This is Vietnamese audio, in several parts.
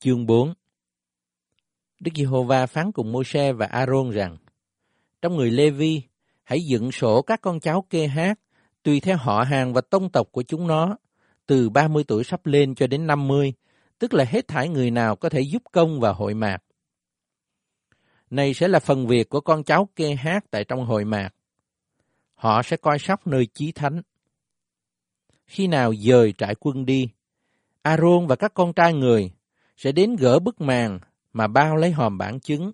Chương 4 Đức Giê-hô-va phán cùng Môi-se và A-rôn rằng, Trong người Lê-vi, hãy dựng sổ các con cháu kê hát, tùy theo họ hàng và tông tộc của chúng nó, từ 30 tuổi sắp lên cho đến 50, tức là hết thải người nào có thể giúp công và hội mạc. Này sẽ là phần việc của con cháu kê hát tại trong hội mạc. Họ sẽ coi sóc nơi chí thánh. Khi nào dời trại quân đi, Aaron và các con trai người sẽ đến gỡ bức màn mà bao lấy hòm bản chứng.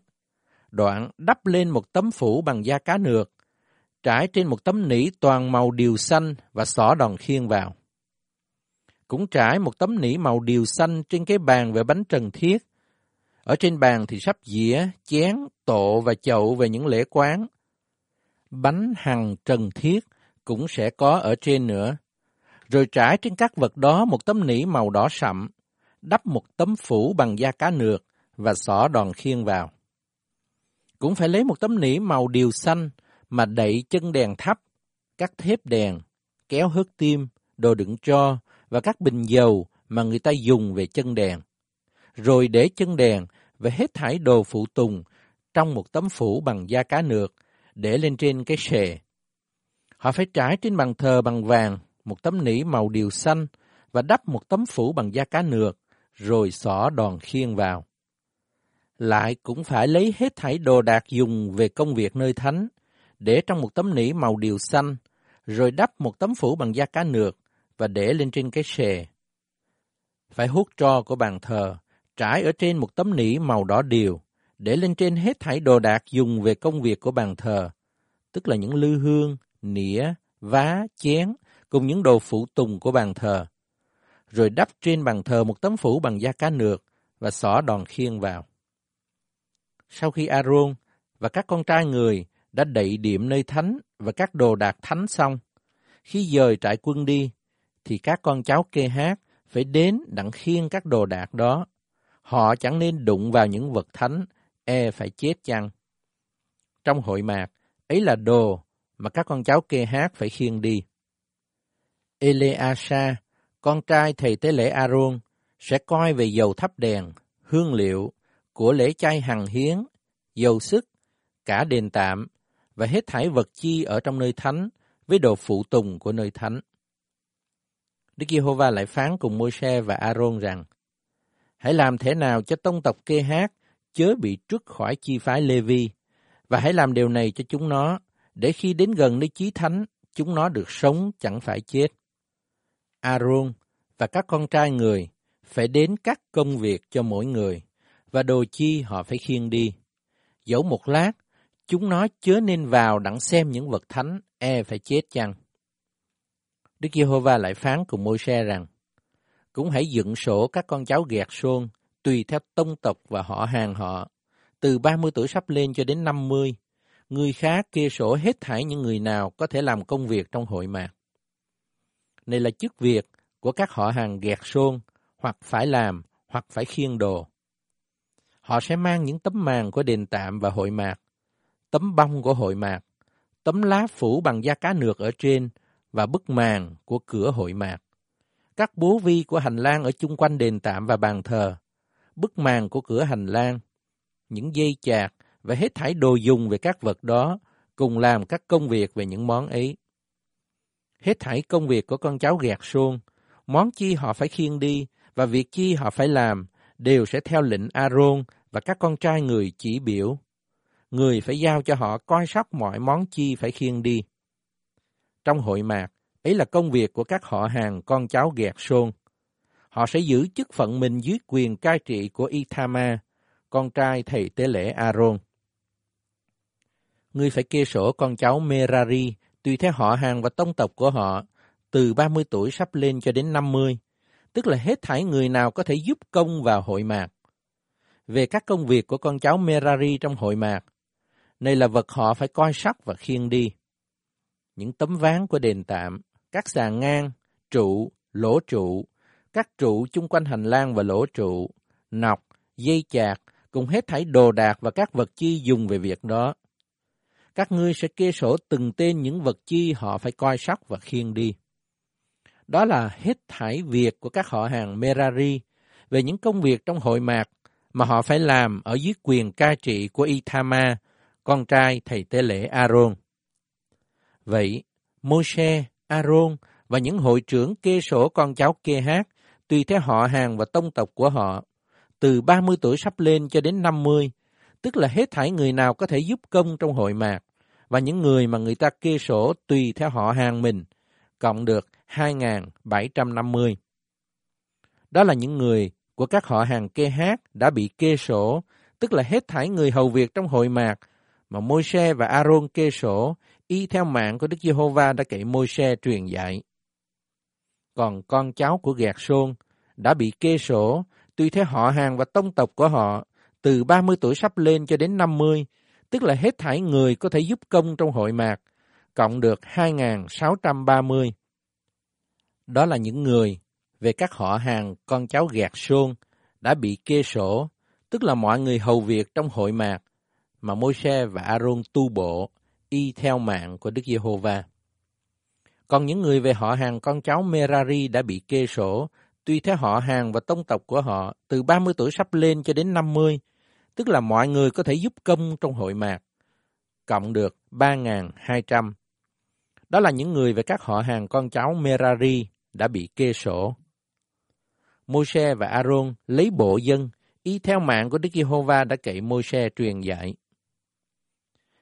Đoạn đắp lên một tấm phủ bằng da cá nược, trải trên một tấm nỉ toàn màu điều xanh và xỏ đòn khiên vào. Cũng trải một tấm nỉ màu điều xanh trên cái bàn về bánh trần thiết. Ở trên bàn thì sắp dĩa, chén, tộ và chậu về những lễ quán. Bánh hằng trần thiết cũng sẽ có ở trên nữa. Rồi trải trên các vật đó một tấm nỉ màu đỏ sậm, đắp một tấm phủ bằng da cá nược và xỏ đòn khiên vào. Cũng phải lấy một tấm nỉ màu điều xanh mà đậy chân đèn thấp, các thép đèn, kéo hớt tim, đồ đựng cho và các bình dầu mà người ta dùng về chân đèn. Rồi để chân đèn và hết thải đồ phụ tùng trong một tấm phủ bằng da cá nược để lên trên cái xề. Họ phải trải trên bàn thờ bằng vàng một tấm nỉ màu điều xanh và đắp một tấm phủ bằng da cá nược, rồi xỏ đòn khiên vào. Lại cũng phải lấy hết thảy đồ đạc dùng về công việc nơi thánh, để trong một tấm nỉ màu điều xanh, rồi đắp một tấm phủ bằng da cá nược và để lên trên cái xề. Phải hút tro của bàn thờ, trải ở trên một tấm nỉ màu đỏ điều, để lên trên hết thảy đồ đạc dùng về công việc của bàn thờ, tức là những lư hương, nĩa, vá, chén, cùng những đồ phụ tùng của bàn thờ. Rồi đắp trên bàn thờ một tấm phủ bằng da cá nược và xỏ đòn khiên vào. Sau khi Aaron và các con trai người đã đậy điểm nơi thánh và các đồ đạc thánh xong, khi dời trại quân đi, thì các con cháu kê hát phải đến đặng khiêng các đồ đạc đó. Họ chẳng nên đụng vào những vật thánh, e phải chết chăng. Trong hội mạc, ấy là đồ mà các con cháu kê hát phải khiêng đi. Eleasa, con trai thầy tế lễ Aaron, sẽ coi về dầu thắp đèn, hương liệu, của lễ chay hằng hiến, dầu sức, cả đền tạm và hết thảy vật chi ở trong nơi thánh với đồ phụ tùng của nơi thánh. Đức Giê-hô-va lại phán cùng Môi-se và A-rôn rằng, Hãy làm thế nào cho tông tộc kê hát chớ bị trút khỏi chi phái Lê-vi, và hãy làm điều này cho chúng nó, để khi đến gần nơi chí thánh, chúng nó được sống chẳng phải chết. Aaron và các con trai người phải đến các công việc cho mỗi người, và đồ chi họ phải khiêng đi. Dẫu một lát, chúng nó chớ nên vào đặng xem những vật thánh, e phải chết chăng. Đức Giê-hô-va lại phán cùng Môi-se rằng, cũng hãy dựng sổ các con cháu gẹt xôn, tùy theo tông tộc và họ hàng họ, từ 30 tuổi sắp lên cho đến 50, người khác kê sổ hết thảy những người nào có thể làm công việc trong hội mạc. Này là chức việc của các họ hàng gẹt xôn, hoặc phải làm, hoặc phải khiêng đồ. Họ sẽ mang những tấm màn của đền tạm và hội mạc, tấm bông của hội mạc, tấm lá phủ bằng da cá nược ở trên và bức màn của cửa hội mạc. Các bố vi của hành lang ở chung quanh đền tạm và bàn thờ, bức màn của cửa hành lang, những dây chạc và hết thảy đồ dùng về các vật đó, cùng làm các công việc về những món ấy. Hết thảy công việc của con cháu gạt suông, món chi họ phải khiêng đi và việc chi họ phải làm đều sẽ theo lệnh Aaron và các con trai người chỉ biểu. Người phải giao cho họ coi sóc mọi món chi phải khiêng đi. Trong hội mạc, ấy là công việc của các họ hàng con cháu gẹt xôn. Họ sẽ giữ chức phận mình dưới quyền cai trị của Ithama, con trai thầy tế lễ Aaron. Ngươi phải kê sổ con cháu Merari, tùy theo họ hàng và tông tộc của họ, từ 30 tuổi sắp lên cho đến 50, tức là hết thảy người nào có thể giúp công vào hội mạc. Về các công việc của con cháu Merari trong hội mạc, này là vật họ phải coi sóc và khiêng đi. Những tấm ván của đền tạm, các sàn ngang, trụ, lỗ trụ, các trụ chung quanh hành lang và lỗ trụ, nọc, dây chạc, cùng hết thảy đồ đạc và các vật chi dùng về việc đó. Các ngươi sẽ kê sổ từng tên những vật chi họ phải coi sóc và khiêng đi. Đó là hết thảy việc của các họ hàng Merari về những công việc trong hội mạc mà họ phải làm ở dưới quyền cai trị của Ithama, con trai thầy tế lễ Aaron. Vậy, Moshe, Aaron và những hội trưởng kê sổ con cháu kê hát, tùy theo họ hàng và tông tộc của họ, từ 30 tuổi sắp lên cho đến 50, tức là hết thảy người nào có thể giúp công trong hội mạc, và những người mà người ta kê sổ tùy theo họ hàng mình, cộng được 2.750. Đó là những người của các họ hàng kê hát đã bị kê sổ, tức là hết thảy người hầu việc trong hội mạc mà Môi-se và Aaron kê sổ y theo mạng của Đức Giê-hô-va đã kể Môi-se truyền dạy. Còn con cháu của Gạt Sôn đã bị kê sổ tùy theo họ hàng và tông tộc của họ từ 30 tuổi sắp lên cho đến 50, tức là hết thảy người có thể giúp công trong hội mạc, cộng được 2.630. Đó là những người về các họ hàng con cháu gạt xôn đã bị kê sổ, tức là mọi người hầu việc trong hội mạc mà Môi-se và Aaron tu bộ y theo mạng của Đức Giê-hô-va. Còn những người về họ hàng con cháu Merari đã bị kê sổ, tuy theo họ hàng và tông tộc của họ, từ 30 tuổi sắp lên cho đến 50, tức là mọi người có thể giúp công trong hội mạc, cộng được 3.200. Đó là những người về các họ hàng con cháu Merari đã bị kê sổ. Môi-se và Aaron lấy bộ dân, y theo mạng của Đức Giê-hô-va đã kể Môi-se truyền dạy.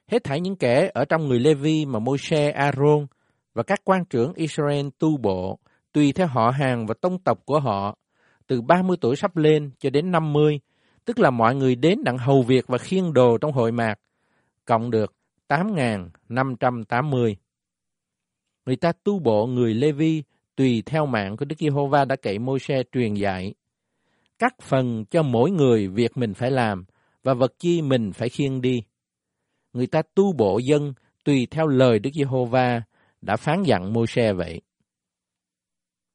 Hết thảy những kẻ ở trong người Lê-vi mà Môi-se, Aaron và các quan trưởng Israel tu bộ, tùy theo họ hàng và tông tộc của họ, từ 30 tuổi sắp lên cho đến 50, tức là mọi người đến đặng hầu việc và khiêng đồ trong hội mạc, cộng được 8.580. Người ta tu bộ người Lê-vi tùy theo mạng của Đức Giê-hô-va đã kể Môi-se truyền dạy. Cắt phần cho mỗi người việc mình phải làm và vật chi mình phải khiêng đi. Người ta tu bộ dân tùy theo lời Đức Giê-hô-va đã phán dặn Môi-se vậy.